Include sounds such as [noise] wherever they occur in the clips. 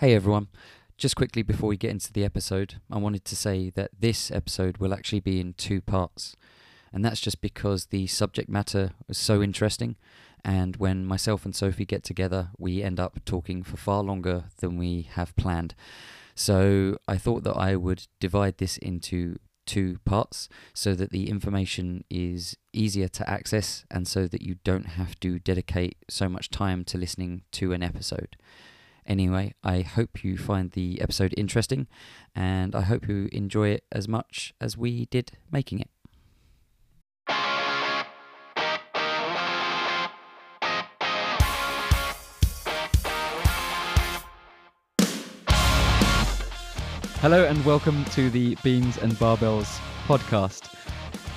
Hey everyone. Just quickly before we get into the episode, I wanted to say that this episode will actually be in two parts. And that's just because the subject matter is so interesting. And when myself and Sophie get together, we end up talking for far longer than we have planned. So I thought that I would divide this into two parts so that the information is easier to access and so that you don't have to dedicate so much time to listening to an episode. Anyway, I hope you find the episode interesting and I hope you enjoy it as much as we did making it. Hello and welcome to the Beans and Barbells podcast.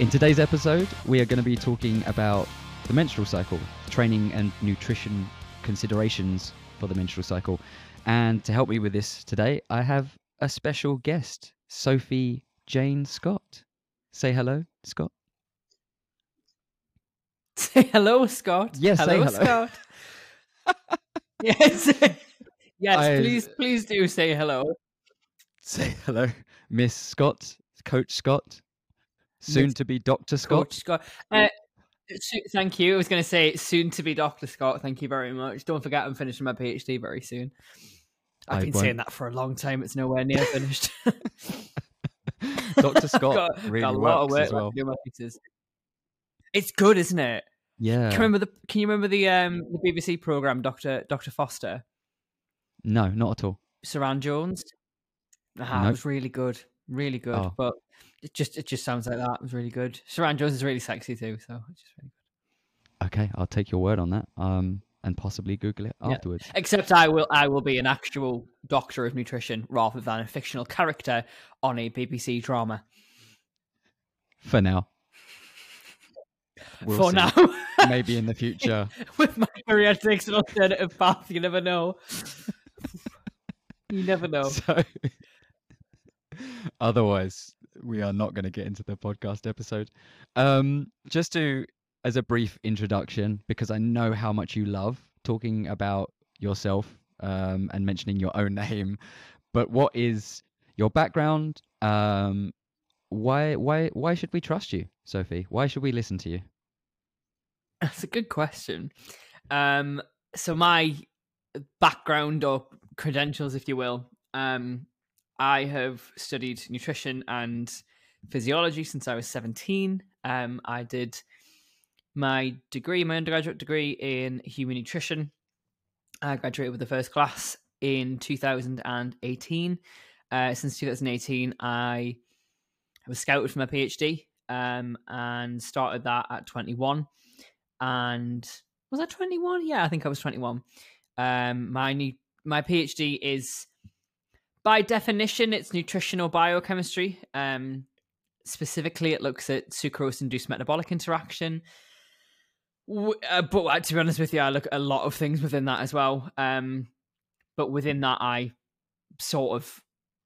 In today's episode, we are going to be talking about the menstrual cycle, training and nutrition considerations for the menstrual cycle. And to help me with this today, I have a special guest, Sophie Jane Scott. Say hello, Scott. [laughs] Say hello, Scott. Yes, say hello, hello. Scott. [laughs] yes, [laughs] yes. I- Please, please do say hello. Say hello, Miss Scott, Coach Scott, soon Miss to be Dr. Scott. Coach Scott. Uh, thank you. I was going to say soon to be Doctor Scott. Thank you very much. Don't forget, I'm finishing my PhD very soon. I've I been won't- saying that for a long time. It's nowhere near finished. [laughs] Dr. Scott got, really got a lot of work as well. to do my thesis. It's good, isn't it? Yeah. Can you remember the? Can you remember the um the BBC program Doctor Doctor Foster? No, not at all. Suranne Jones. Ah, Nope. It was really good, really good. Oh. But it just it just sounds like that. It was really good. Suranne Jones is really sexy too, so it's just really good. Okay, I'll take your word on that. Um, and possibly Google it Yeah. afterwards. Except I will I will be an actual doctor of nutrition rather than a fictional character on a BBC drama. For now. [laughs] We'll For see. now, Maybe in the future. [laughs] with my career takes an alternative path, you never know. [laughs] you never know. So, otherwise, we are not going to get into the podcast episode. Um, just to, as a brief introduction, because I know how much you love talking about yourself um, and mentioning your own [laughs] name. But what is your background? Um, why, why, why should we trust you, Sophie? Why should we listen to you? That's a good question. Um, so my background or credentials, if you will, um, I have studied nutrition and physiology since I was 17. Um, I did my degree, my undergraduate degree in human nutrition. I graduated with the first class in 2018. Uh, since 2018, I was scouted for my PhD um, and started that at 21 and was I 21? Yeah, I think I was 21. Um, my new, my PhD is by definition it's nutritional biochemistry. Um, specifically, it looks at sucrose-induced metabolic interaction. Uh, but uh, to be honest with you, I look at a lot of things within that as well. Um, but within that, I sort of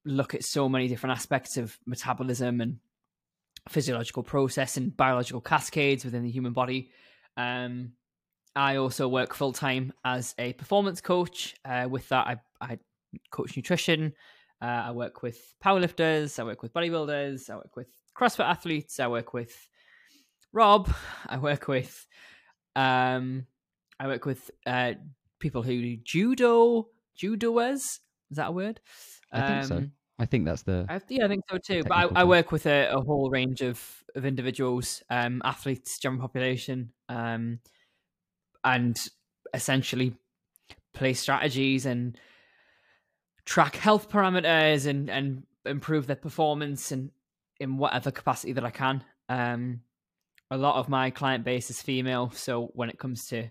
look at so many different aspects of metabolism and physiological process and biological cascades within the human body. Um, I also work full time as a performance coach. Uh, with that, I, I coach nutrition. Uh, I work with powerlifters. I work with bodybuilders. I work with CrossFit athletes. I work with Rob. [laughs] I work with um, I work with uh, people who do judo, judoers. Is that a word? I think so. Um, I think that's the. I, yeah, I think so too. But I, I work with a, a whole range of, of individuals, um, athletes, general population, um, and essentially play strategies and track health parameters and, and improve their performance and in whatever capacity that I can. Um, a lot of my client base is female, so when it comes to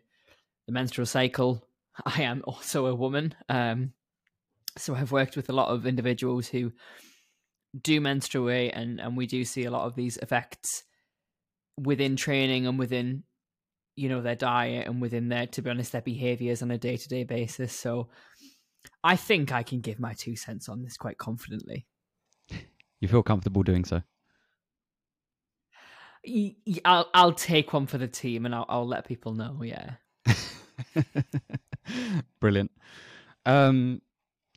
the menstrual cycle, [laughs] I am also a woman. Um, so I've worked with a lot of individuals who do menstruate, and and we do see a lot of these effects within training and within you know their diet and within their to be honest their behaviors on a day to day basis. So I think I can give my two cents on this quite confidently. You feel comfortable doing so? I'll I'll take one for the team, and I'll I'll let people know. Yeah. [laughs] Brilliant. Um,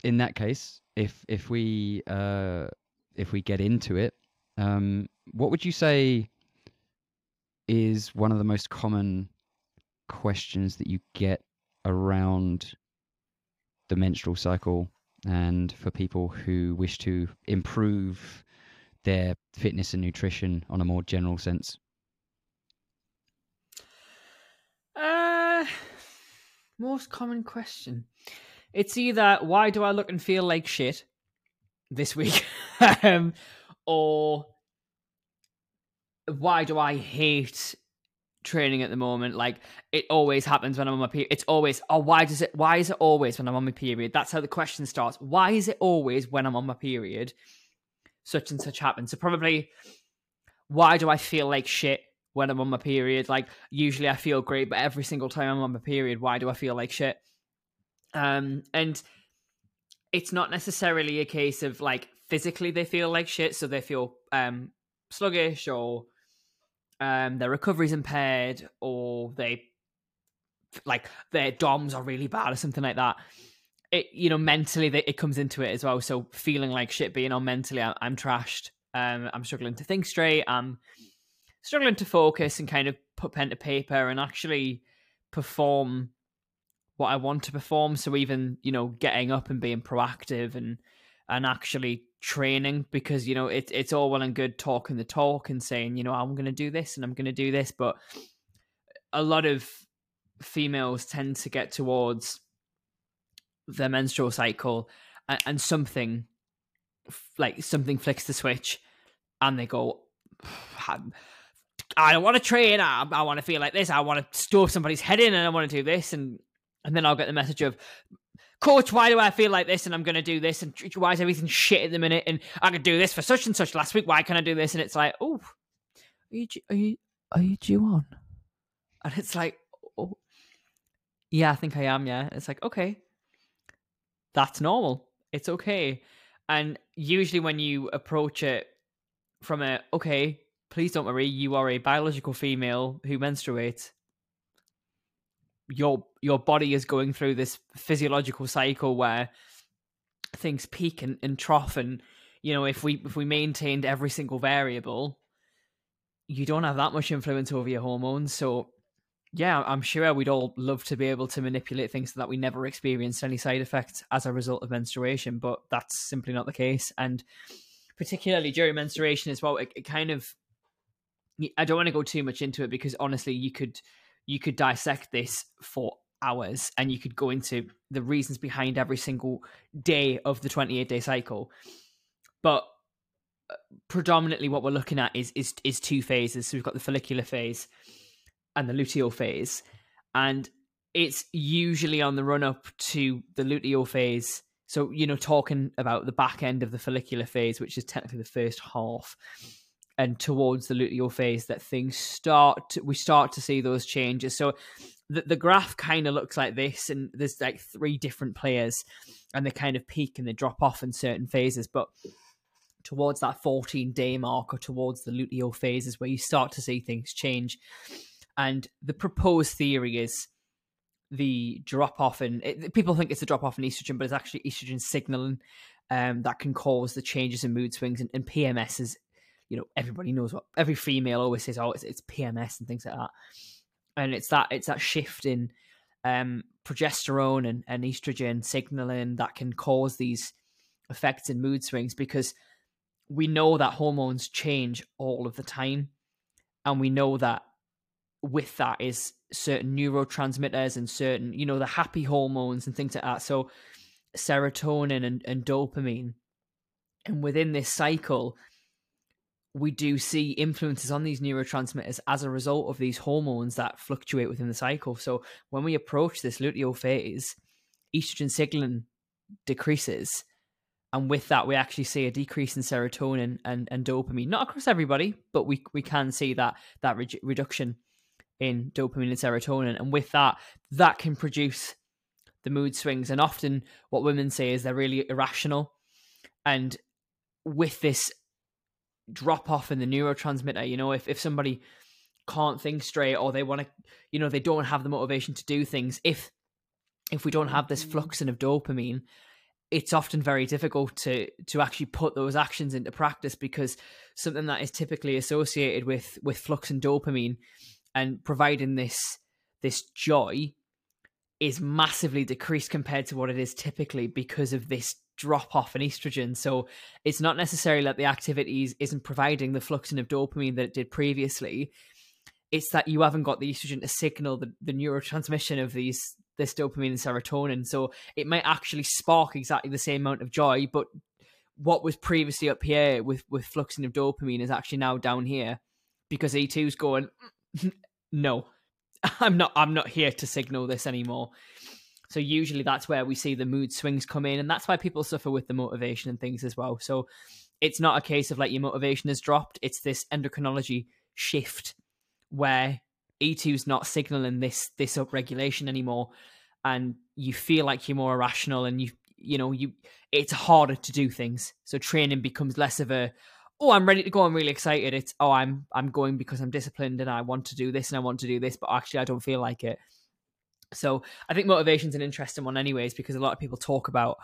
in that case, if if we uh, if we get into it, um, what would you say is one of the most common questions that you get around the menstrual cycle and for people who wish to improve their fitness and nutrition on a more general sense? Uh, most common question. It's either why do I look and feel like shit this week, [laughs] um, or why do I hate training at the moment? Like it always happens when I'm on my period. It's always oh why does it why is it always when I'm on my period? That's how the question starts. Why is it always when I'm on my period? Such and such happens. So probably why do I feel like shit when I'm on my period? Like usually I feel great, but every single time I'm on my period, why do I feel like shit? Um and it's not necessarily a case of like physically they feel like shit, so they feel um sluggish or um, their recovery's impaired or they like their DOMs are really bad or something like that. It you know mentally they, it comes into it as well. So feeling like shit, being on mentally, I'm, I'm trashed. Um, I'm struggling to think straight. I'm struggling to focus and kind of put pen to paper and actually perform what I want to perform. So even you know getting up and being proactive and and actually training because you know it's it's all well and good talking the talk and saying you know I'm going to do this and I'm going to do this, but a lot of females tend to get towards their menstrual cycle and, and something like something flicks the switch and they go I don't want to train. I, I want to feel like this. I want to stuff somebody's head in, and I want to do this. And and then I'll get the message of coach, why do I feel like this and I'm going to do this? And why is everything shit at the minute? And I could do this for such and such last week. Why can't I do this? And it's like, oh, are you, are you, are you due on? And it's like, oh, yeah, I think I am. Yeah. It's like, okay, that's normal. It's okay. And usually when you approach it from a, okay, please don't worry, you are a biological female who menstruates your your body is going through this physiological cycle where things peak and, and trough and you know if we if we maintained every single variable you don't have that much influence over your hormones. So yeah i'm sure we'd all love to be able to manipulate things so that we never experienced any side effects as a result of menstruation but that's simply not the case. And particularly during menstruation as well it, it kind of i don't want to go too much into it because honestly you could you could dissect this for hours and you could go into the reasons behind every single day of the 28 day cycle. But uh, predominantly what we're looking at is is is two phases. So we've got the follicular phase and the luteal phase. And it's usually on the run up to the luteal phase. So you know talking about the back end of the follicular phase which is technically the first half and towards the luteal phase that things start to, we start to see those changes. So the, the graph kind of looks like this and there's like three different players and they kind of peak and they drop off in certain phases but towards that 14 day mark or towards the luteal phases where you start to see things change. And the proposed theory is the drop off in it, people think it's a drop off in estrogen but it's actually estrogen signaling um, that can cause the changes in mood swings and, and pms is you know everybody knows what every female always says oh it's, it's pms and things like that. And it's that it's that shift in um, progesterone and, and estrogen signaling that can cause these effects in mood swings because we know that hormones change all of the time. And we know that with that is certain neurotransmitters and certain you know the happy hormones and things like that. So serotonin and, and dopamine. And within this cycle we do see influences on these neurotransmitters as a result of these hormones that fluctuate within the cycle. So when we approach this luteal phase, estrogen signaling decreases. And with that, we actually see a decrease in serotonin and, and dopamine. Not across everybody, but we, we can see that that re- reduction in dopamine and serotonin. And with that, that can produce the mood swings. And often what women say is they're really irrational. And with this drop off in the neurotransmitter. You know, if if somebody can't think straight or they want to, you know, they don't have the motivation to do things. If if we don't have this mm. fluxing of dopamine, it's often very difficult to to actually put those actions into practice because something that is typically associated with with flux and dopamine and providing this this joy is massively decreased compared to what it is typically because of this drop off in estrogen. So it's not necessarily that the activities isn't providing the fluxing of dopamine that it did previously. It's that you haven't got the estrogen to signal the, the neurotransmission of these this dopamine and serotonin. So it might actually spark exactly the same amount of joy, but what was previously up here with with fluxing of dopamine is actually now down here because E2 is going [laughs] no. [laughs] I'm not I'm not here to signal this anymore. So usually that's where we see the mood swings come in, and that's why people suffer with the motivation and things as well. So it's not a case of like your motivation has dropped; it's this endocrinology shift where E2 is not signaling this this upregulation anymore, and you feel like you're more irrational, and you you know you it's harder to do things. So training becomes less of a oh I'm ready to go, I'm really excited. It's oh I'm I'm going because I'm disciplined and I want to do this and I want to do this, but actually I don't feel like it. So I think motivation's an interesting one, anyways, because a lot of people talk about,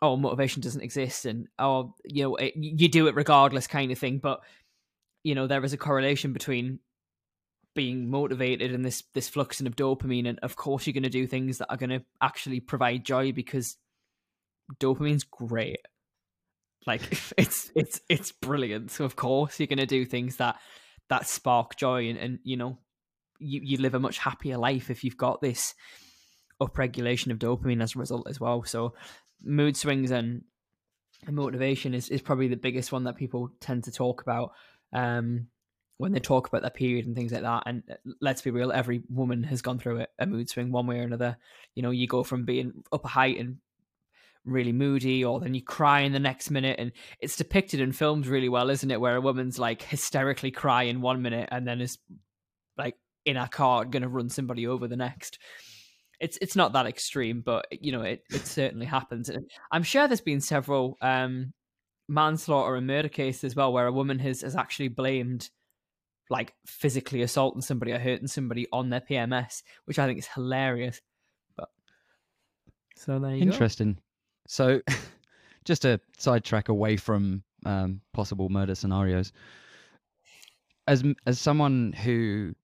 oh, motivation doesn't exist, and oh, you know, it, you do it regardless, kind of thing. But you know, there is a correlation between being motivated and this this fluxing of dopamine, and of course, you're going to do things that are going to actually provide joy because dopamine's great. Like [laughs] it's it's it's brilliant. So of course, you're going to do things that that spark joy and, and you know you, you live a much happier life if you've got this upregulation of dopamine as a result as well. So mood swings and, motivation is, is probably the biggest one that people tend to talk about um, when they talk about their period and things like that. And uh, let's be real, every woman has gone through a, a mood swing one way or another. You know, you go from being up a height and really moody or then you cry in the next minute and it's depicted in films really well isn't it where a woman's like hysterically cry in one minute and then is like in a car going to run somebody over the next. It's it's not that extreme, but you know it it certainly happens. And I'm sure there's been several um, manslaughter and murder cases as well where a woman has has actually blamed like physically assaulting somebody or hurting somebody on their PMS, which I think is hilarious. But so there you Interesting. Go. So [laughs] just a sidetrack away from um, possible murder scenarios. As as someone who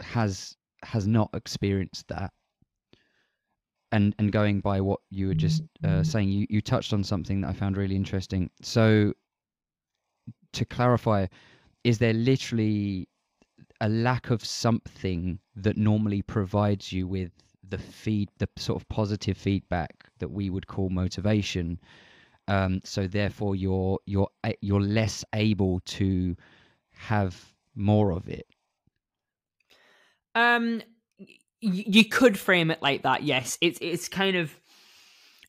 has has not experienced that. And and going by what you were just uh, saying you you touched on something that i found really interesting. So to clarify is there literally a lack of something that normally provides you with the feed the sort of positive feedback that we would call motivation? Um, so therefore you're you're you're less able to have more of it um, you could frame it like that. Yes, it's it's kind of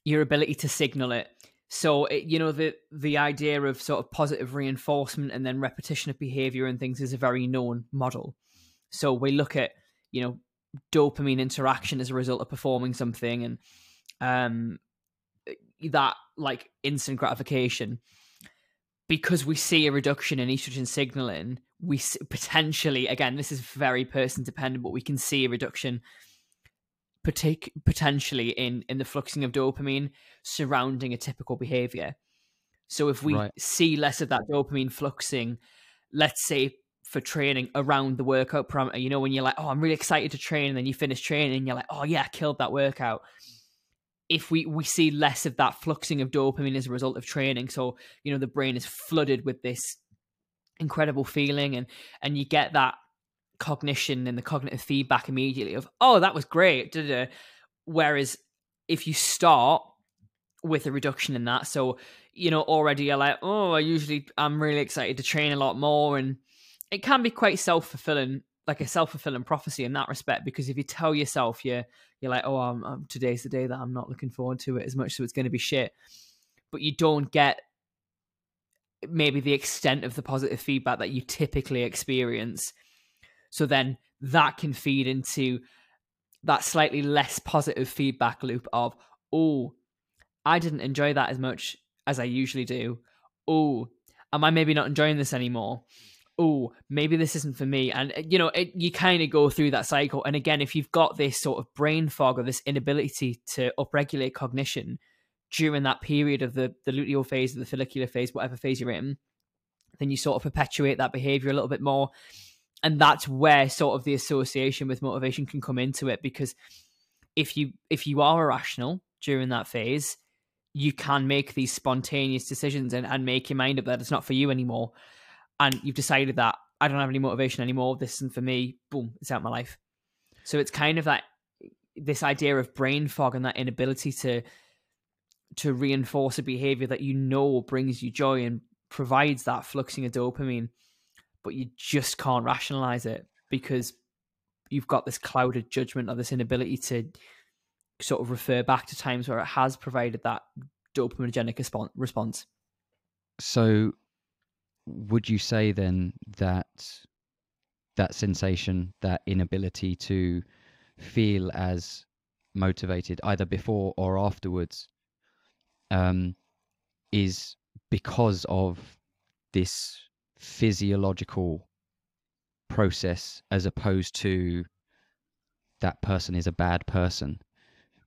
your ability to signal it. So it, you know the the idea of sort of positive reinforcement and then repetition of behavior and things is a very known model. So we look at you know dopamine interaction as a result of performing something and um that like instant gratification because we see a reduction in estrogen signaling we potentially again this is very person dependent but we can see a reduction partic- potentially in in the fluxing of dopamine surrounding a typical behavior so if we right. see less of that dopamine fluxing let's say for training around the workout parameter you know when you're like oh i'm really excited to train and then you finish training and you're like oh yeah i killed that workout if we we see less of that fluxing of dopamine as a result of training so you know the brain is flooded with this incredible feeling and and you get that cognition and the cognitive feedback immediately of oh that was great Da-da. whereas if you start with a reduction in that so you know already you're like oh i usually i'm really excited to train a lot more and it can be quite self-fulfilling like a self-fulfilling prophecy in that respect because if you tell yourself you're you're like oh I'm, I'm, today's the day that i'm not looking forward to it as much so it's going to be shit but you don't get maybe the extent of the positive feedback that you typically experience. So then that can feed into that slightly less positive feedback loop of, oh, I didn't enjoy that as much as I usually do. Oh, am I maybe not enjoying this anymore? Oh, maybe this isn't for me. And, eh, you know, it, you kind of go through that cycle. And again, if you've got this sort of brain fog or this inability to upregulate cognition, during that period of the the luteal phase or the follicular phase, whatever phase you're in, then you sort of perpetuate that behavior a little bit more. And that's where sort of the association with motivation can come into it because if you if you are irrational during that phase, you can make these spontaneous decisions and, and make your mind up that it's not for you anymore. And you've decided that I don't have any motivation anymore. This isn't for me. Boom, it's out my life. So it's kind of that this idea of brain fog and that inability to to reinforce a behavior that you know brings you joy and provides that fluxing of dopamine, but you just can't rationalize it because you've got this clouded judgment or this inability to sort of refer back to times where it has provided that dopaminergic response. So, would you say then that that sensation, that inability to feel as motivated either before or afterwards, um, is because of this physiological process as opposed to that person is a bad person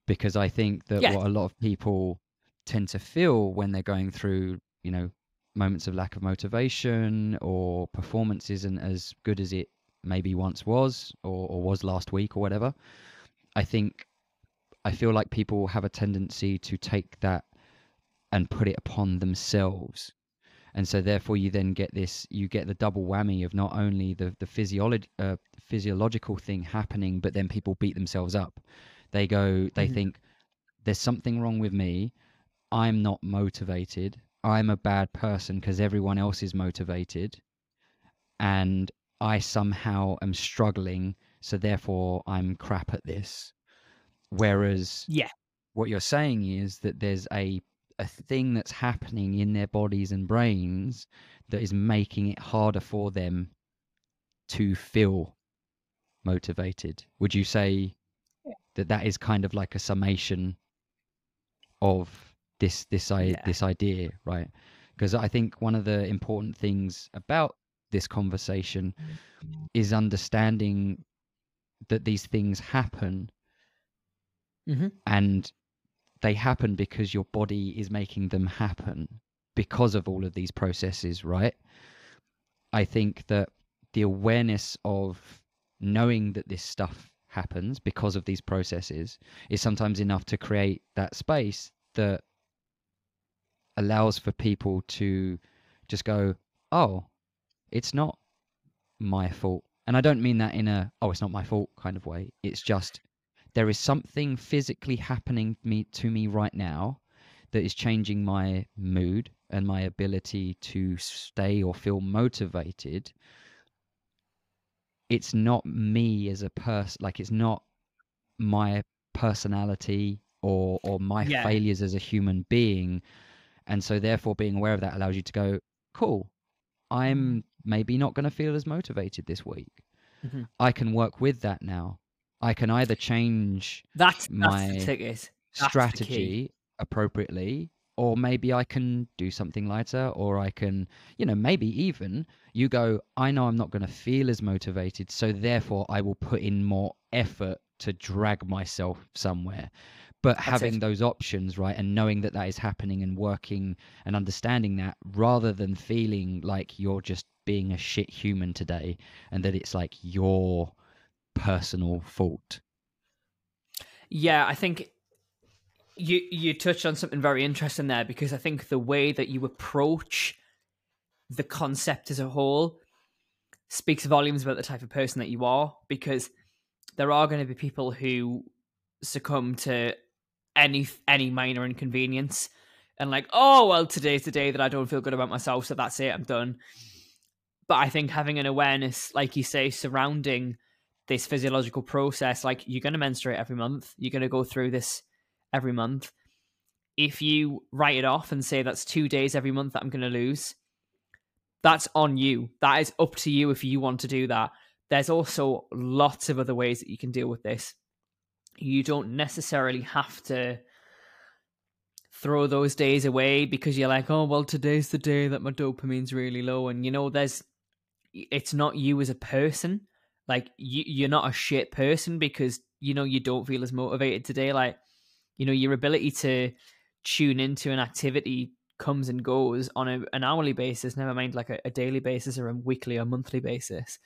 because i think that yes. what a lot of people tend to feel when they're going through you know moments of lack of motivation or performance isn't as good as it maybe once was or, or was last week or whatever i think i feel like people have a tendency to take that and put it upon themselves. And so therefore you then get this you get the double whammy of not only the the physiology uh, physiological thing happening but then people beat themselves up. They go they mm-hmm. think there's something wrong with me. I'm not motivated. I'm a bad person because everyone else is motivated. And i somehow am struggling so therefore i'm crap at this. Whereas yeah. what you're saying is that there's a a thing that's happening in their bodies and brains that is making it harder for them to feel motivated would you say that that is kind of like a summation of this this yeah. this idea right because i think one of the important things about this conversation is understanding that these things happen mm-hmm. and they happen because your body is making them happen because of all of these processes, right? I think that the awareness of knowing that this stuff happens because of these processes is sometimes enough to create that space that allows for people to just go, oh, it's not my fault. And I don't mean that in a, oh, it's not my fault kind of way. It's just there is something physically happening me to me right now that is changing my mood and my ability to stay or feel motivated it's not me as a person like it's not my personality or or my yeah. failures as a human being and so therefore being aware of that allows you to go cool i'm mm. maybe not going to feel as motivated this week mm-hmm. i can work with that now I can either change that's, my that's strategy appropriately, or maybe I can do something lighter, or I can, you know, maybe even you go, I know I'm not going to feel as motivated, so therefore I will put in more effort to drag myself somewhere. But That's having it. those options, right, and knowing that that is happening and working and understanding that rather than feeling like you're just being a shit human today and that it's like you're personal fault. Yeah, I think you you touched on something very interesting there because I think the way that you approach the concept as a whole speaks volumes about the type of person that you are because there are going to be people who succumb to any any minor inconvenience and like oh well today's the day that I don't feel good about myself so that's it I'm done but I think having an awareness like you say surrounding this physiological process like you're going to menstruate every month you're going to go through this every month. If you write it off and say that's two days every month that i'm going to lose that's on you. That is up to you if you want to do that. There's also lots of other ways that you can deal with this. You don't necessarily have to throw those days away because you're like oh well today's the day that my dopamine's really low. And you know there's it's not you as a person like you, you're not a shit person because you know you don't feel as motivated today. Like you know your ability to tune into an activity comes and goes on a, an hourly basis, never mind like a, a daily basis or a weekly or monthly basis.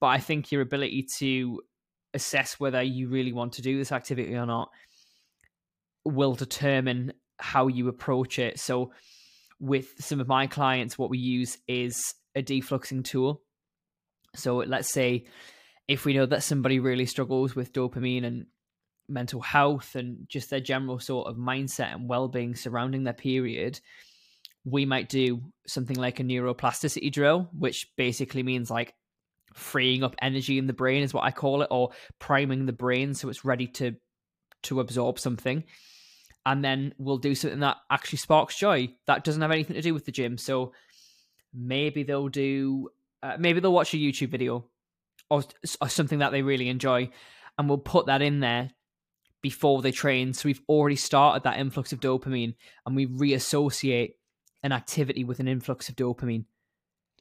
But I think your ability to assess whether you really want to do this activity or not will determine how you approach it. So, with some of my clients, what we use is a defluxing tool. So, let's say if we know that somebody really struggles with dopamine and mental health and just their general sort of mindset and well-being surrounding their period we might do something like a neuroplasticity drill which basically means like freeing up energy in the brain is what i call it or priming the brain so it's ready to to absorb something. And then we'll do something that actually sparks joy. That doesn't have anything to do with the gym. So maybe they'll do uh, maybe they'll watch a youtube video or, or something that they really enjoy and we'll put that in there before they train. So we've already started that influx of dopamine and we reassociate an activity with an influx of dopamine.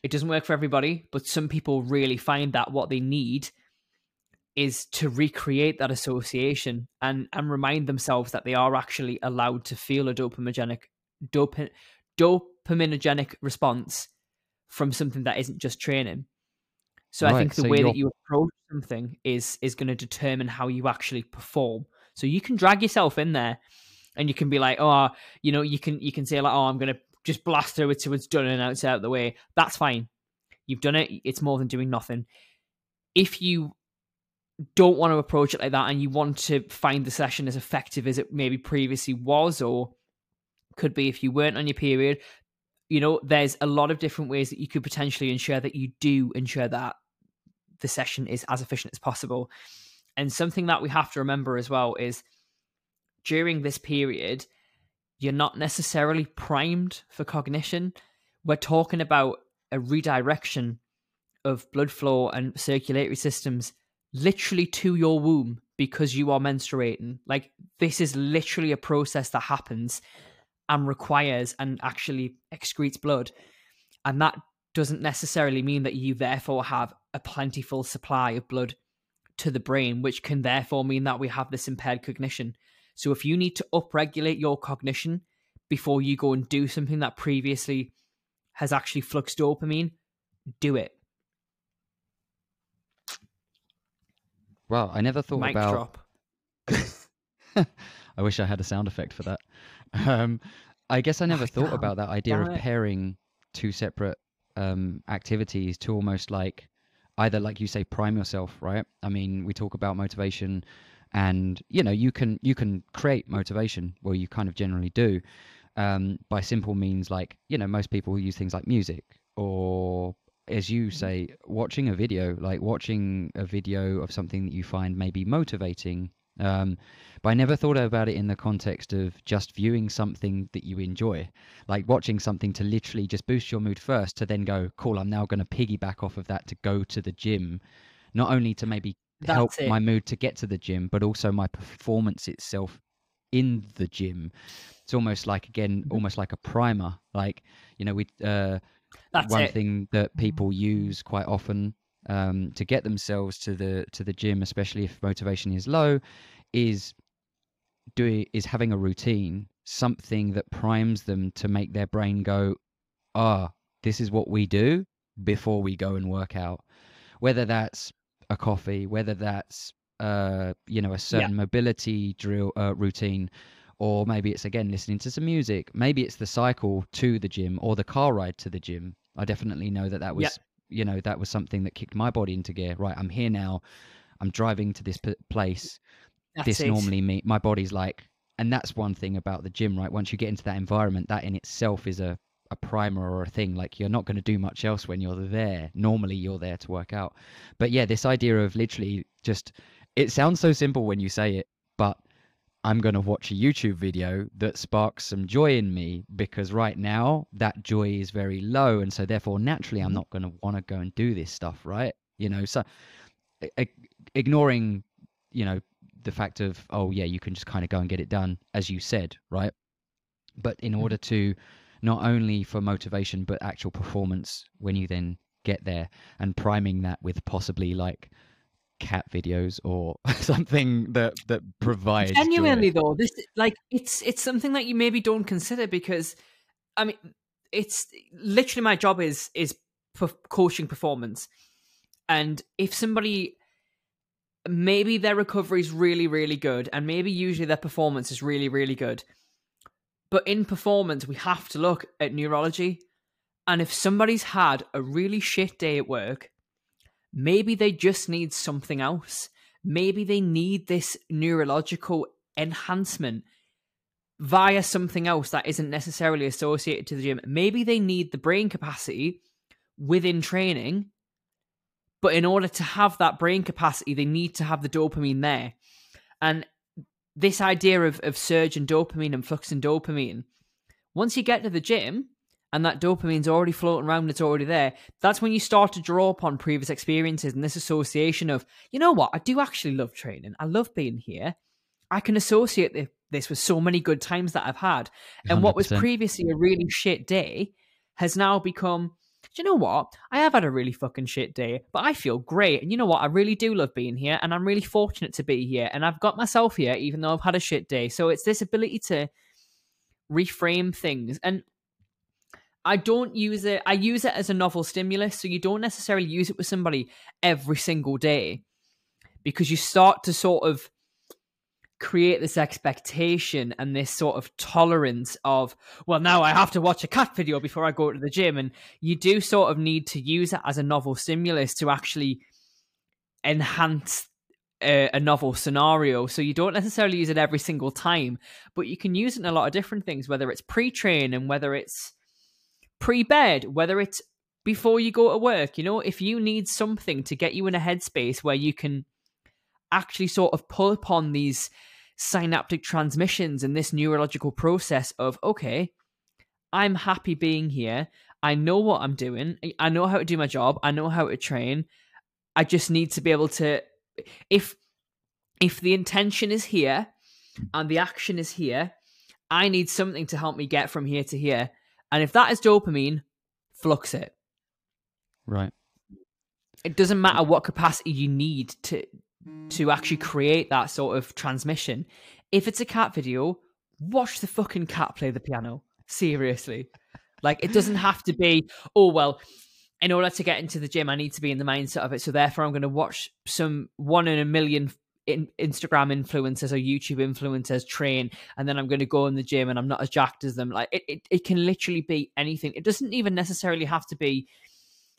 It doesn't work for everybody, but some people really find that what they need is to recreate that association and and remind themselves that they are actually allowed to feel a dopaminogenic dop- dopaminogenic response from something that isn't just training. So right, I think the so way you're... that you approach something is is going to determine how you actually perform. So you can drag yourself in there and you can be like, oh, you know, you can you can say like, oh, I'm gonna just blast through it till it's done and now it's out of the way. That's fine. You've done it. It's more than doing nothing. If you don't want to approach it like that and you want to find the session as effective as it maybe previously was or could be if you weren't on your period, you know, there's a lot of different ways that you could potentially ensure that you do ensure that the session is as efficient as possible. And something that we have to remember as well is during this period, you're not necessarily primed for cognition. We're talking about a redirection of blood flow and circulatory systems literally to your womb because you are menstruating. Like, this is literally a process that happens and requires and actually excretes blood. And that doesn't necessarily mean that you therefore have a plentiful supply of blood to the brain, which can therefore mean that we have this impaired cognition. So if you need to upregulate your cognition before you go and do something that previously has actually fluxed dopamine, do it. Wow, I never thought Mic about. [laughs] I wish I had a sound effect for that. [laughs] Um, I guess I never thought about that idea of pairing two separate um, activities to almost like either like you say prime yourself right? I mean we talk about motivation and you know you can you can create motivation. Well you kind of generally do um, by simple means like you know most people use things like music or as you mm-hmm. say watching a video like watching a video of something that you find maybe motivating um, but I never thought about it in the context of just viewing something that you enjoy, like watching something to literally just boost your mood first, to then go, cool, I'm now going to piggyback off of that to go to the gym, not only to maybe That's help it. my mood to get to the gym, but also my performance itself in the gym. It's almost like again, mm-hmm. almost like a primer. Like you know, we uh, That's one it. thing that people use quite often um, to get themselves to the to the gym, especially if motivation is low, is doing is having a routine, something that primes them to make their brain go, ah, this is what we do before we go and work out. Whether that's a coffee, whether that's uh, you know a certain yeah. mobility drill uh, routine, or maybe it's again listening to some music. Maybe it's the cycle to the gym or the car ride to the gym. I definitely know that that was yeah you know that was something that kicked my body into gear. Right i'm here now. I'm driving to this p- place. That's this it. normally me my body's like and that's one thing about the gym right? Once you get into that environment that in itself is a a primer or a thing. Like you're not going to do much else when you're there. Normally you're there to work out. But yeah this idea of literally just it sounds so simple when you say it I'm going to watch a YouTube video that sparks some joy in me because right now that joy is very low. And so, therefore, naturally, I'm mm-hmm. not going to want to go and do this stuff, right? You know, so ignoring, you know, the fact of, oh, yeah, you can just kind of go and get it done, as you said, right? But in order mm-hmm. to not only for motivation, but actual performance when you then get there and priming that with possibly like cat videos or [laughs] something that that provides genuinely joy. though this like it's it's something that you maybe don't consider because i mean it's literally my job is is coaching performance and if somebody maybe their recovery is really really good and maybe usually their performance is really really good but in performance we have to look at neurology and if somebody's had a really shit day at work maybe they just need something else maybe they need this neurological enhancement via something else that isn't necessarily associated to the gym maybe they need the brain capacity within training but in order to have that brain capacity, they need to have the dopamine there. And this idea of, of surge and dopamine and flux and dopamine, once you get to the gym and that dopamine's already floating around, it's already there, that's when you start to draw upon previous experiences and this association of, you know what, I do actually love training. I love being here. I can associate this with so many good times that I've had. And 100%. what was previously a really shit day has now become do you know what? I have had a really fucking shit day, but I feel great. And you know what? I really do love being here, and I'm really fortunate to be here. And I've got myself here, even though I've had a shit day. So it's this ability to reframe things. And I don't use it, I use it as a novel stimulus. So you don't necessarily use it with somebody every single day because you start to sort of create this expectation and this sort of tolerance of well now i have to watch a cat video before i go to the gym and you do sort of need to use it as a novel stimulus to actually enhance a, a, novel scenario so you don't necessarily use it every single time but you can use it in a lot of different things whether it's pre-training and whether it's pre-bed whether it's before you go to work you know if you need something to get you in a headspace where you can actually sort of pull upon these synaptic transmissions and this neurological process of okay i'm happy being here. I know what i'm doing. I know how to do my job. I know how to train. I just need to be able to if if the intention is here and the action is here i need something to help me get from here to here and if that is dopamine flux it right it doesn't matter what capacity you need to to actually create that sort of transmission. If it's a cat video, watch the fucking cat play the piano. Seriously. Like it doesn't have to be, oh well, in order to get into the gym, I need to be in the mindset of it. So therefore I'm gonna watch some one in a million in Instagram influencers or YouTube influencers train, and then I'm going to go in the gym and I'm not as jacked as them. Like it, it, it can literally be anything. It doesn't even necessarily have to be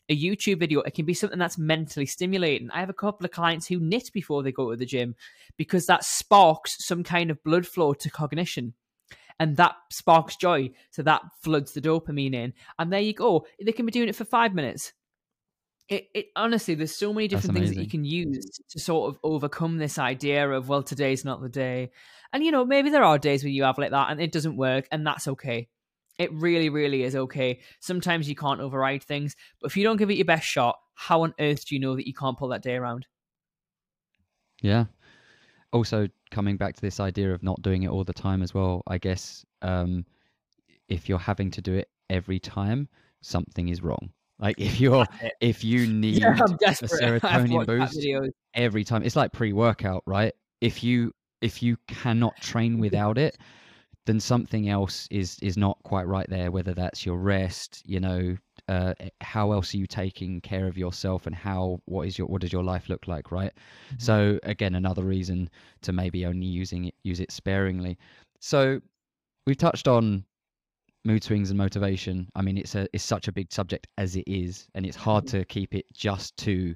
a YouTube video. It can be something that's mentally stimulating. I have a couple of clients who knit before they go to the gym because that sparks some kind of blood flow to cognition. And that sparks joy. So that floods the dopamine in. And there you go. They can be doing it for five minutes. It, it honestly, there's so many different things that you can use to sort of overcome this idea of, well, today's not the day. And, you know, maybe there are days where you have like that and it doesn't work, and that's okay. It really, really is okay. Sometimes you can't override things, but if you don't give it your best shot, how on earth do you know that you can't pull that day around? Yeah. Also, coming back to this idea of not doing it all the time as well, I guess um, if you're having to do it every time, something is wrong. Like if you're if you [laughs] need yeah, a [laughs] serotonin boost every time, it's like pre-workout, right? If you if you cannot train [laughs] without it, then something else is is not quite right there whether that's your rest you know uh, eh, how else are you taking care of yourself and how what is your what does your life look like right? Mm-hmm. so again another reason to maybe only using it use it sparingly. So we've touched on mood swings and motivation i mean it's a it's such a big subject as it is and it's hard mm-hmm. to keep it just to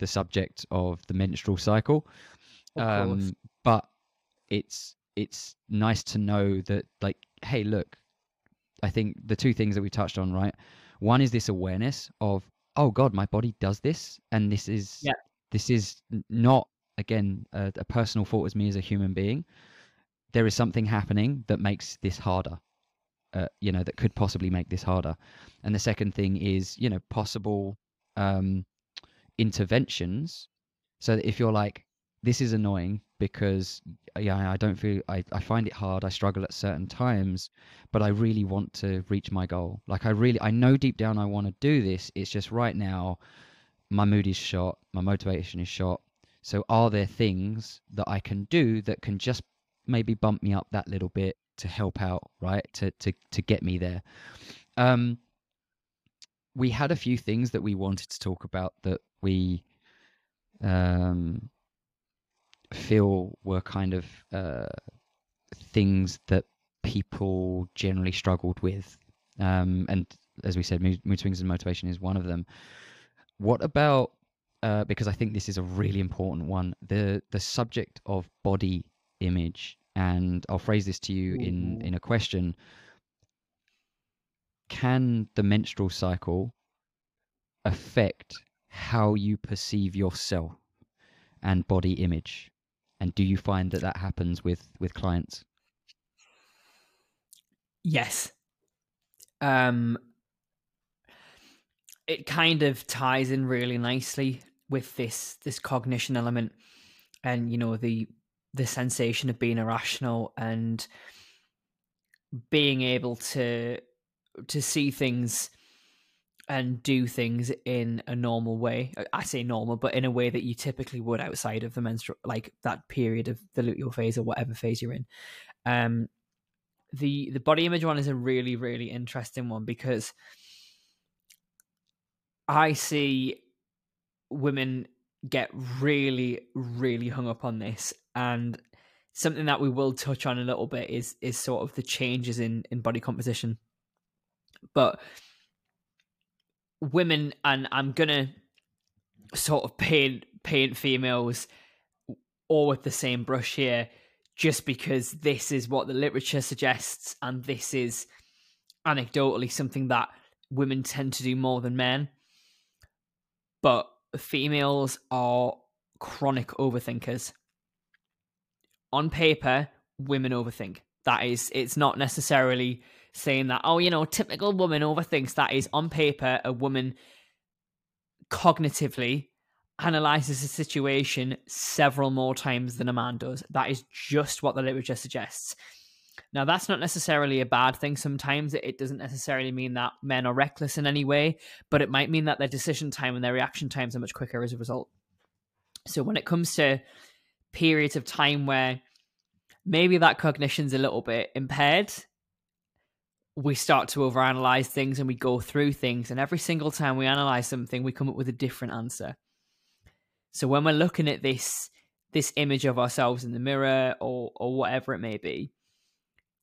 the subject of the menstrual cycle. Of um, but it's it's nice to know that like hey look i think the two things that we touched on right? One is this awareness of oh god my body does this and this is yeah. this is not again a, a personal fault as me as a human being. There is something happening that makes this harder uh, you know that could possibly make this harder. And the second thing is you know possible um interventions. So that if you're like this is annoying because yeah i don't feel I, I find it hard i struggle at certain times but i really want to reach my goal. Like i really i know deep down i want to do this. It's just right now my mood is shot my motivation is shot. So, are there things that I can do that can just maybe bump me up that little bit to help out, right? To to to get me there. Um, we had a few things that we wanted to talk about that we um, feel were kind of uh, things that people generally struggled with. Um, and as we said, mood, swings and motivation is one of them. What about uh, because I think this is a really important one the the subject of body image, and I'll phrase this to you in in a question: Can the menstrual cycle affect how you perceive yourself and body image? And do you find that that happens with with clients? Yes. Um, it kind of ties in really nicely with this this cognition element, and you know the the sensation of being irrational and being able to to see things and do things in a normal way. I say normal, but in a way that you typically would outside of the menstrual, like that period of the luteal phase or whatever phase you're in. Um, the the body image one is a really really interesting one because I see women get really really hung up on this and something that we will touch on a little bit is is sort of the changes in in body composition but women, and I'm gonna sort of paint paint females all with the same brush here, just because this is what the literature suggests, and this is anecdotally something that women tend to do more than men. But females are chronic overthinkers. On paper, women overthink. That is, it's not necessarily saying that, oh, you know, typical woman overthinks that is on paper a woman cognitively analyzes a situation several more times than a man does. That is just what the literature suggests. Now, that's not necessarily a bad thing. Sometimes it doesn't necessarily mean that men are reckless in any way, but it might mean that their decision time and their reaction times are much quicker as a result. So, when it comes to periods of time where maybe that cognition's a little bit impaired, we start to overanalyze things and we go through things. And every single time we analyze something, we come up with a different answer. So when we're looking at this this image of ourselves in the mirror or or whatever it may be,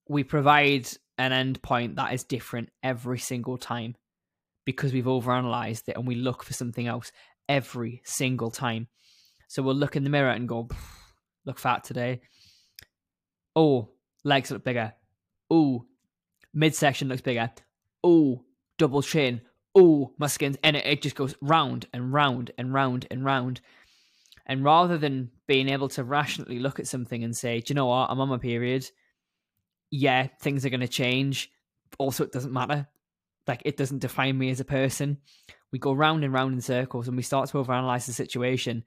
we provide an endpoint that is different every single time because we've overanalyzed it and we look for something else every single time. So we'll look in the mirror and go, look fat today. Oh, legs look bigger. Oh, midsection looks bigger. Oh, double chin. Oh, my skin's and it, it just goes round and round and round and round. And rather than being able to rationally look at something and say, Do you know what? I'm on my period. Yeah, things are going to change. Also, it doesn't matter. Like, it doesn't define me as a person. We go round and round in circles and we start to overanalyze the situation.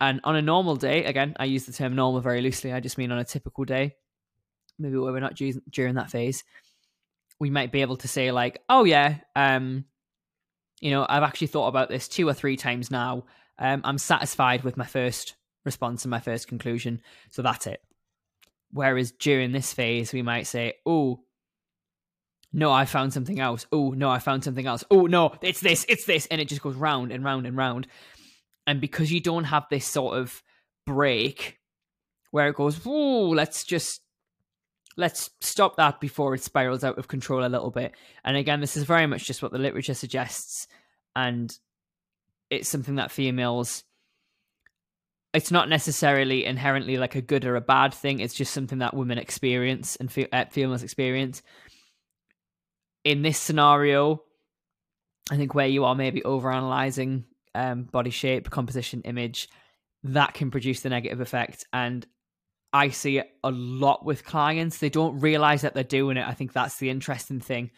And on a normal day, again, I use the term normal very loosely. I just mean on a typical day, maybe where we're not during that phase we might be able to say like, oh yeah, um, you know, I've actually thought about this two or three times now. Um, I'm satisfied with my first response and my first conclusion, so that's it. Whereas during this phase, we might say, oh, no, I found something else. Oh, no, I found something else. Oh, no, it's this, it's this. And it just goes round and round and round. And because you don't have this sort of break where it goes, oh, let's just let's stop that before it spirals out of control a little bit. And again, this is very much just what the literature suggests, and it's something that females. It's not necessarily inherently like a good or a bad thing. It's just something that women experience and fe- uh, females experience. In this scenario, I think where you are maybe overanalyzing um, body shape, composition, image, that can produce the negative effect. And I see it a lot with clients. They don't realize that they're doing it. I think that's the interesting thing.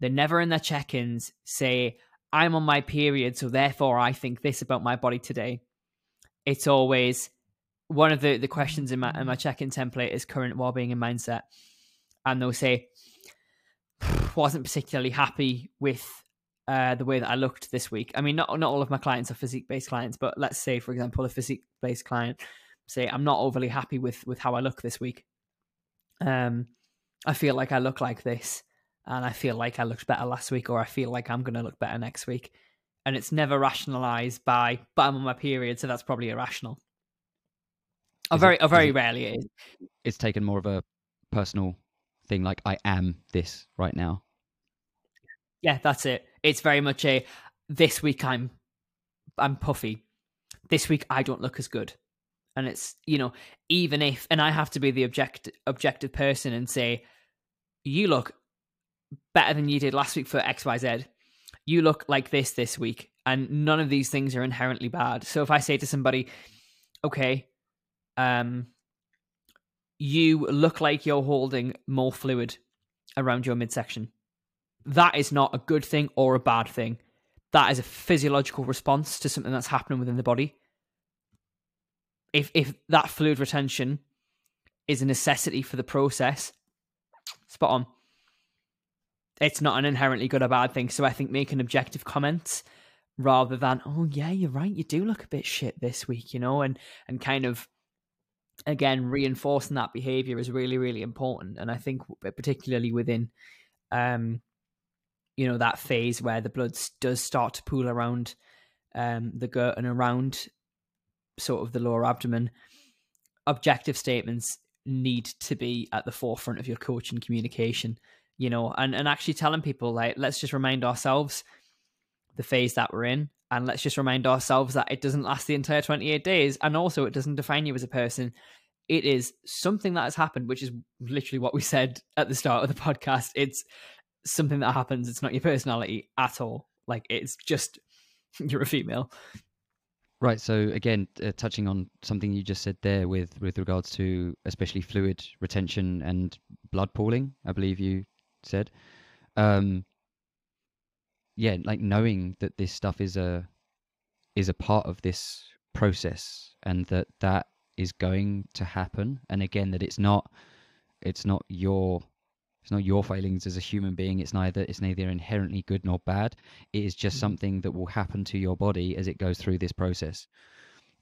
They're never in their check ins say, I'm on my period, so therefore I think this about my body today. It's always one of the, the questions in my in my check-in template is current well-being and mindset. And they'll say, wasn't particularly happy with uh, the way that I looked this week. I mean, not not all of my clients are physique based clients, but let's say, for example, a physique based client say I'm not overly happy with with how I look this week. Um, I feel like I look like this, and I feel like I looked better last week, or I feel like I'm going to look better next week, and it's never rationalized by, but I'm on my period, so that's probably irrational. Or Is very, it- or very it- rarely it is. It's taken more of a personal thing, like I am this right now. Yeah, that's it. It's very much a this week I'm I'm puffy. This week I don't look as good. And it's, you know, even if and I have to be the object objective person and say you look better than you did last week for XYZ. You look like this this week and none of these things are inherently bad. So if I say to somebody, okay, um you look like you're holding more fluid around your midsection that is not a good thing or a bad thing. That is a physiological response to something that's happening within the body. If if that fluid retention is a necessity for the process, spot on. It's not an inherently good or bad thing. So I think making objective comments rather than, oh yeah, you're right, you do look a bit shit this week, you know, and and kind of again reinforcing that behavior is really, really important. And I think particularly within um you know that phase where the blood does start to pool around um, the gut and around sort of the lower abdomen objective statements need to be at the forefront of your coaching communication you know and, and actually telling people like let's just remind ourselves the phase that we're in and let's just remind ourselves that it doesn't last the entire 28 days and also it doesn't define you as a person. It is something that has happened which is literally what we said at the start of the [laughs] podcast. It's something that happens. It's not your personality at all. Like it's just [laughs] you're a female. Right. So again, uh, touching on something you just said there with with regards to especially fluid retention and blood pooling, I believe you said. Um, yeah, like knowing that this stuff is a is a part of this process and that that is going to happen, and again that it's not it's not your it's not your failings as a human being. It's neither it's neither inherently good nor bad. It is just Mhm. something that will happen to your body as it goes through this process.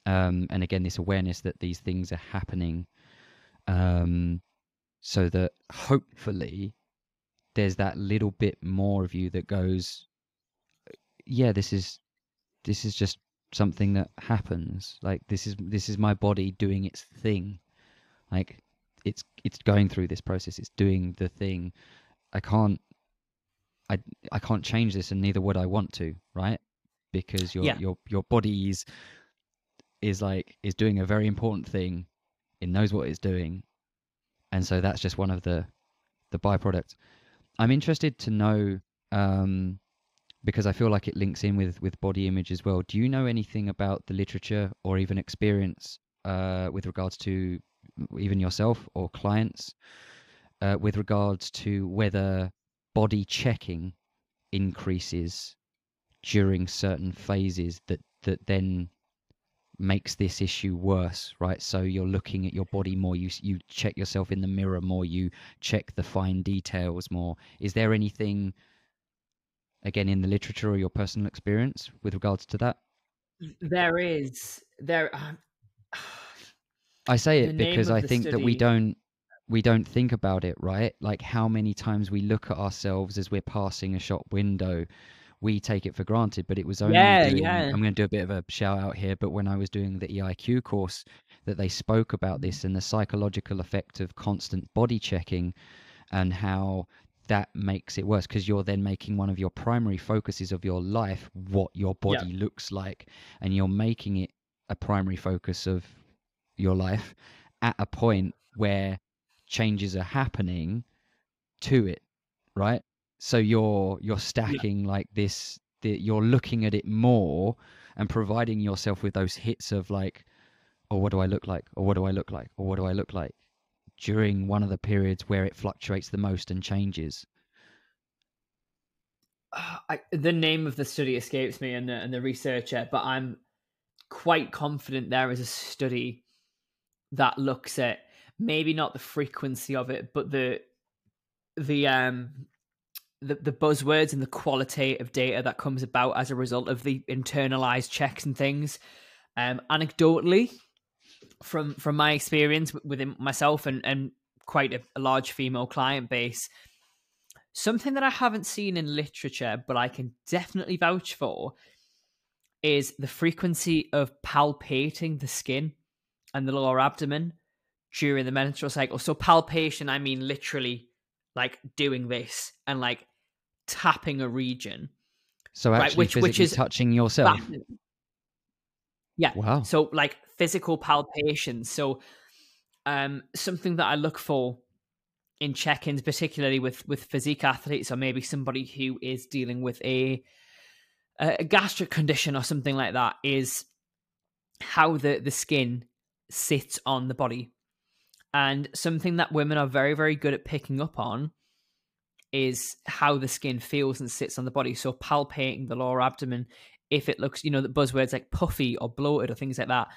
Um, and again, this awareness that these things are happening, um, so that hopefully there's that little bit more of you that goes, yeah, this is this is just something that happens. Like this is this is my body doing its thing. Like it's it's going through this process. It's doing the thing. I can't I I can't change this, and neither would I want to, right? Because your Yeah. your your body is is like is doing a very important thing. It knows what it's doing, and so that's just one of the the byproducts. I'm interested to know um, because I feel like it links in with with body image as well. Do you know anything about the literature or even experience uh, with regards to even yourself or clients uh, with regards to whether body checking increases during certain phases that that then makes this issue worse right? So you're looking at your body more you you check yourself in the mirror more you check the fine details more. Is there anything again in the literature or your personal experience with regards to that? There is. There. Um, [sighs] I say it because I think that we don't we don't think about it, right? Like how many times we look at ourselves as we're passing a shop window, we take it for granted. But it was only Yeah, doing, yeah. I'm going to do a bit of a shout out here, but when I was doing the EIQ course, that they spoke about this and the psychological effect of constant body checking, and how that makes it worse because you're then making one of your primary focuses of your life what your Yeah. body looks like, and you're making it a primary focus of your life at a point where changes are happening to it right? So you're you're stacking like this the, you're looking at it more and providing yourself with those hits of like oh what do i look like? Or what do i look like? Or what do i look like? during one of the periods where it fluctuates the most and changes. Uh, I, the name of the study escapes me and the, and the researcher, but I'm quite confident there is a study that looks at maybe not the frequency of it, but the the um the, the buzzwords and the quality of data that comes about as a result of the internalized checks and things. Um, anecdotally, from from my experience within myself and, and quite a, a large female client base, something that I haven't seen in literature, but I can definitely vouch for, is the frequency of palpating the skin and the lower abdomen during the menstrual cycle. So palpation, I mean literally like doing this and like tapping a region. So actually, right, which, which is touching yourself. Yeah. Wow. So like physical palpation. So um, something that I look for in check-ins, particularly with with physique athletes, or maybe somebody who is dealing with a a gastric condition or something like that, is how the the skin sits on the body. And something that women are very, very good at picking up on is how the skin feels and sits on the body. So palpating the lower abdomen, if it looks, you know, the buzzwords like puffy or bloated or things like that.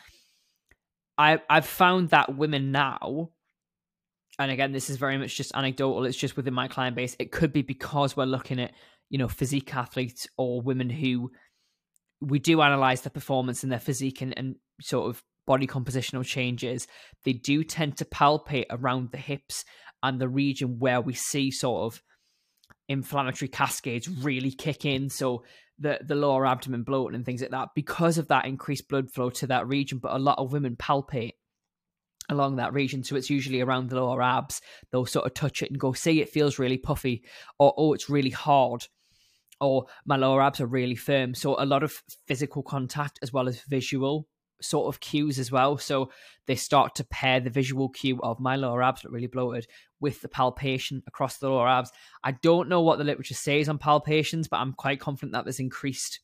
I I've found that women now, and again, this is very much just anecdotal. It's just within my client base. It could be because we're looking at you know physique athletes or women who we do analyze their performance and their physique and, and sort of body compositional changes. They do tend to palpate around the hips and the region where we see sort of inflammatory cascades really kick in. So the the lower abdomen bloating and things like that because of that increased blood flow to that region. But a lot of women palpate along that region. So it's usually around the lower abs. They'll sort of touch it and go, see, it feels really puffy, or oh, it's really hard, or my lower abs are really firm. So a lot of physical contact as well as visual sort of cues as well. So they start to pair the visual cue of my lower abs look really bloated with the palpation across the lower abs. I don't know what the literature says on palpations, but I'm quite confident that there's increased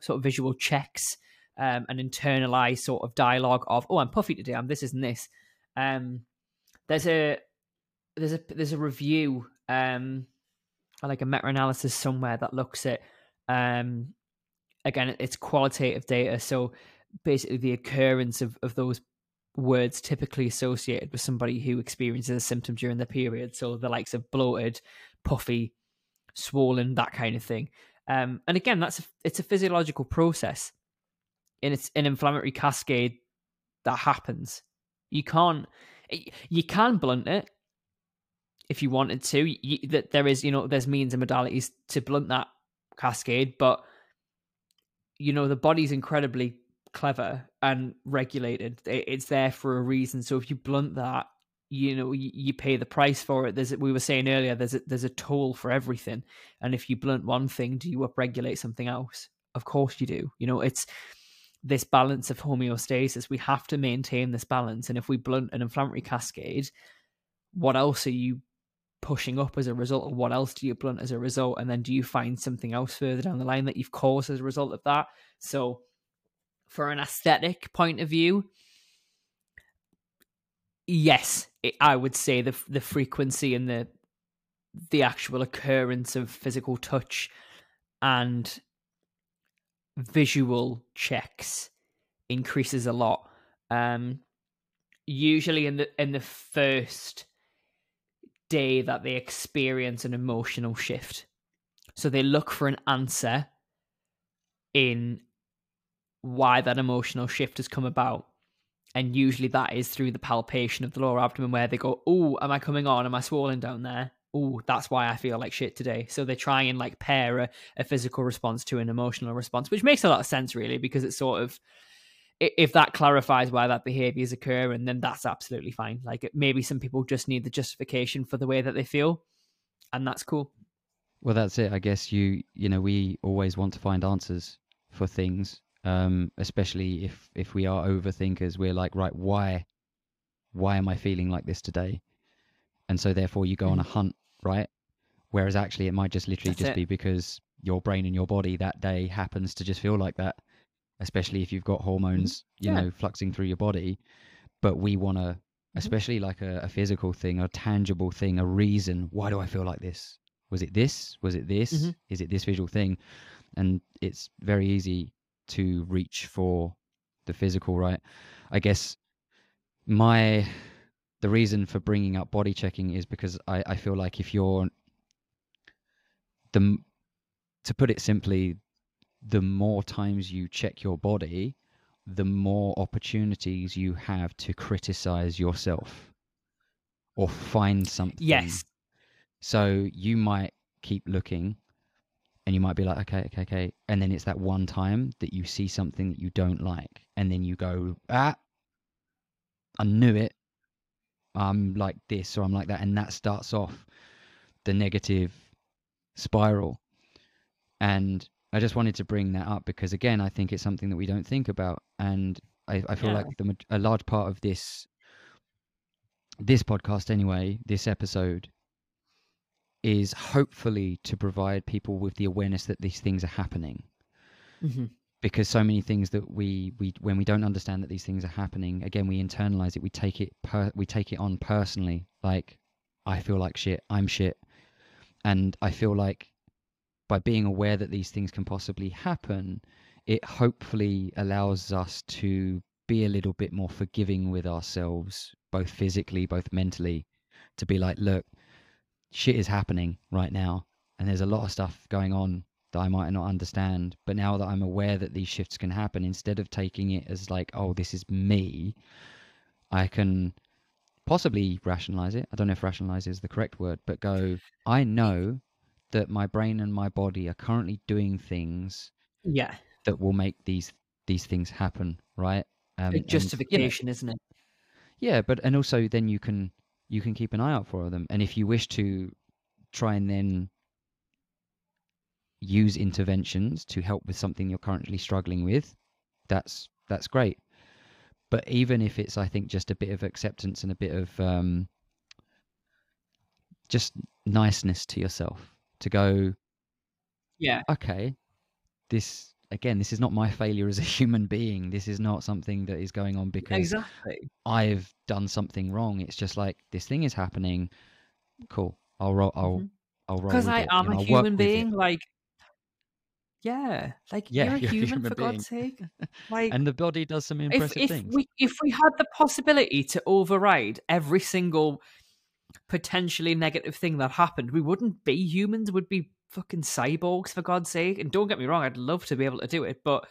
sort of visual checks um, and internalized sort of dialogue of, oh, I'm puffy today, I'm this, isn't this. Um, there's a there's a there's a review, um, like a meta analysis somewhere that looks at um, again, it's qualitative data. So basically the occurrence of, of those words typically associated with somebody who experiences a symptom during the period. So the likes of bloated, puffy, swollen, that kind of thing. Um, and again, that's a, it's a physiological process, and it's an inflammatory cascade that happens. You can't, you can blunt it if you wanted to. You, that there is, you know, there's means and modalities to blunt that cascade, but you know the body's incredibly clever and regulated. It's there for a reason. So if you blunt that, you know you, pay the price for it. There's we were saying earlier. There's a, there's a toll for everything, and if you blunt one thing, do you upregulate something else? Of course you do. You know it's this balance of homeostasis. We have to maintain this balance, and if we blunt an inflammatory cascade, what else are you pushing up as a result of what else do you blunt as a result and then do you find something else further down the line that you've caused as a result of that so for an aesthetic point of view, yes, it, I would say the the frequency and the the actual occurrence of physical touch and visual checks increases a lot. Um, usually in the in the first day that they experience an emotional shift, so they look for an answer in why that emotional shift has come about. And usually that is through the palpation of the lower abdomen where they go, Oh, am I coming on? Am I swollen down there? Oh, that's why I feel like shit today. So they try and like pair a, a physical response to an emotional response, which makes a lot of sense, really, because it's sort of if that clarifies why that behavior is occurring, then that's absolutely fine. Like maybe some people just need the justification for the way that they feel, and that's cool. Well, that's it. I guess you, you know, we always want to find answers for things, um, especially if if we are overthinkers we're like right why why am i feeling like this today and so therefore you go mm. on a mm. hunt right whereas actually it might just literally That's just it. be because your brain and your body that day happens to just feel like that especially if you've got mm-hmm. hormones you yeah. know fluxing through your body but we want to mm-hmm. especially like a, a, physical thing a tangible thing a reason why do i feel like this was it this was it this mm-hmm. is it this visual thing and it's very easy to reach for the physical, right? I guess my the reason for bringing up body checking is because I, I feel like if you're the to put it simply, the more times you check your body, the more opportunities you have to criticize yourself or find something. Yes. So you might keep looking and you might be like, okay, okay, okay. And then it's that one time that you see something that you don't like. And then you go, ah, I knew it. I'm like this or I'm like that. And that starts off the negative spiral. And I just wanted to bring that up because, again, I think it's something that we don't think about. And I, I feel Yeah. like the, a large part of this this podcast anyway this episode is hopefully to provide people with the awareness that these things are happening. Hmm because so many things that we we when we don't understand that these things are happening again we internalize it we take it per, we take it on personally. Like i feel like shit i'm shit. And i feel like by being aware that these things can possibly happen it hopefully allows us to be a little bit more forgiving with ourselves both physically both mentally to be like look shit is happening right now and there's a lot of stuff going on that I might not understand. But now that I'm aware that these shifts can happen, instead of taking it as like, oh, this is me, I can possibly rationalize it. I don't know if rationalize is the correct word, but go, I know that my brain and my body are currently doing things Yeah. that will make these these things happen, right? Um, A and- yeah, justification, isn't it? yeah, but and also then you can you can keep an eye out for them, and if you wish to try and then use interventions to help with something you're currently struggling with, that's that's great. But even if it's, I think, just a bit of acceptance and a bit of um, just niceness to yourself to go, Yeah. okay, this again, this is not my failure as a [laughs] human being. This is not something that is going on because Exactly. I've done something wrong. It's just like this thing is happening. Cool. I'll roll. I'll Mhm. I'll roll. Because I it, am a I'll human being. Like, yeah, like Yeah, you're a [laughs] you're a human, human for God's sake. [laughs] Like, and the body does some if impressive if things. we if we had the possibility to override every single potentially negative thing that happened, we wouldn't be humans. We'd be fucking cyborgs for God's sake. And don't get me wrong, I'd love to be able to do it, but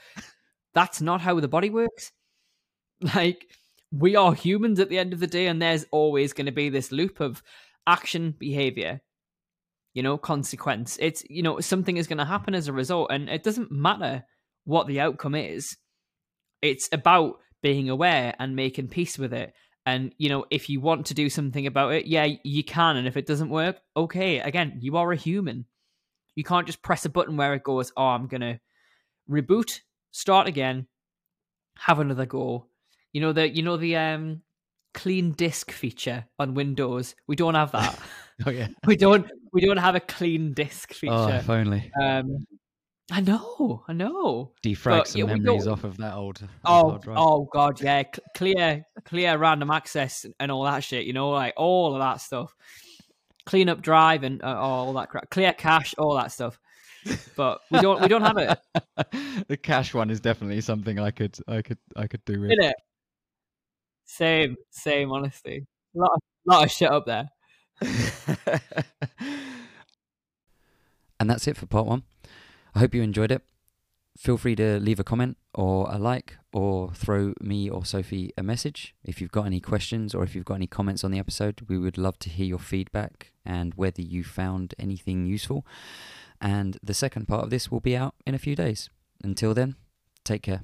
that's not how the body works. [laughs] Like we are humans at the end of the day, and there's always going to be this loop of action, behavior, you know, consequence. It's you know something is going to happen as a result, and it doesn't matter what the outcome is. It's about being aware and making peace with it. And you know, if you want to do something about it, yeah, you can. And if it doesn't work, okay. Again, you are a human. You can't just press a button where it goes, "Oh, I'm gonna reboot, start again, have another go." You know the you know the um clean disk feature on Windows. We don't have that. [laughs] oh yeah. [laughs] we don't we don't have a clean disk feature. Oh, if only um, I know, I know. defrag but, some yeah, memories off of that old. Oh, hard drive. oh god, yeah, clear, clear random access and all that shit. You know, like all of that stuff. Clean up drive and uh, all that crap. Clear cache, all that stuff. But we don't, we don't have it [laughs] the cash one is definitely something I could I could I could do with. in it. Same, same. Honestly, a lot, of, lot of shit up there. [laughs] and that's it for part one. I hope you enjoyed it. Feel free to leave a comment or a like or throw me or Sophie a message if you've got any questions or if you've got any comments on the episode. We would love to hear your feedback and whether you found anything useful. And the second part of this will be out in a few days. Until then, take care.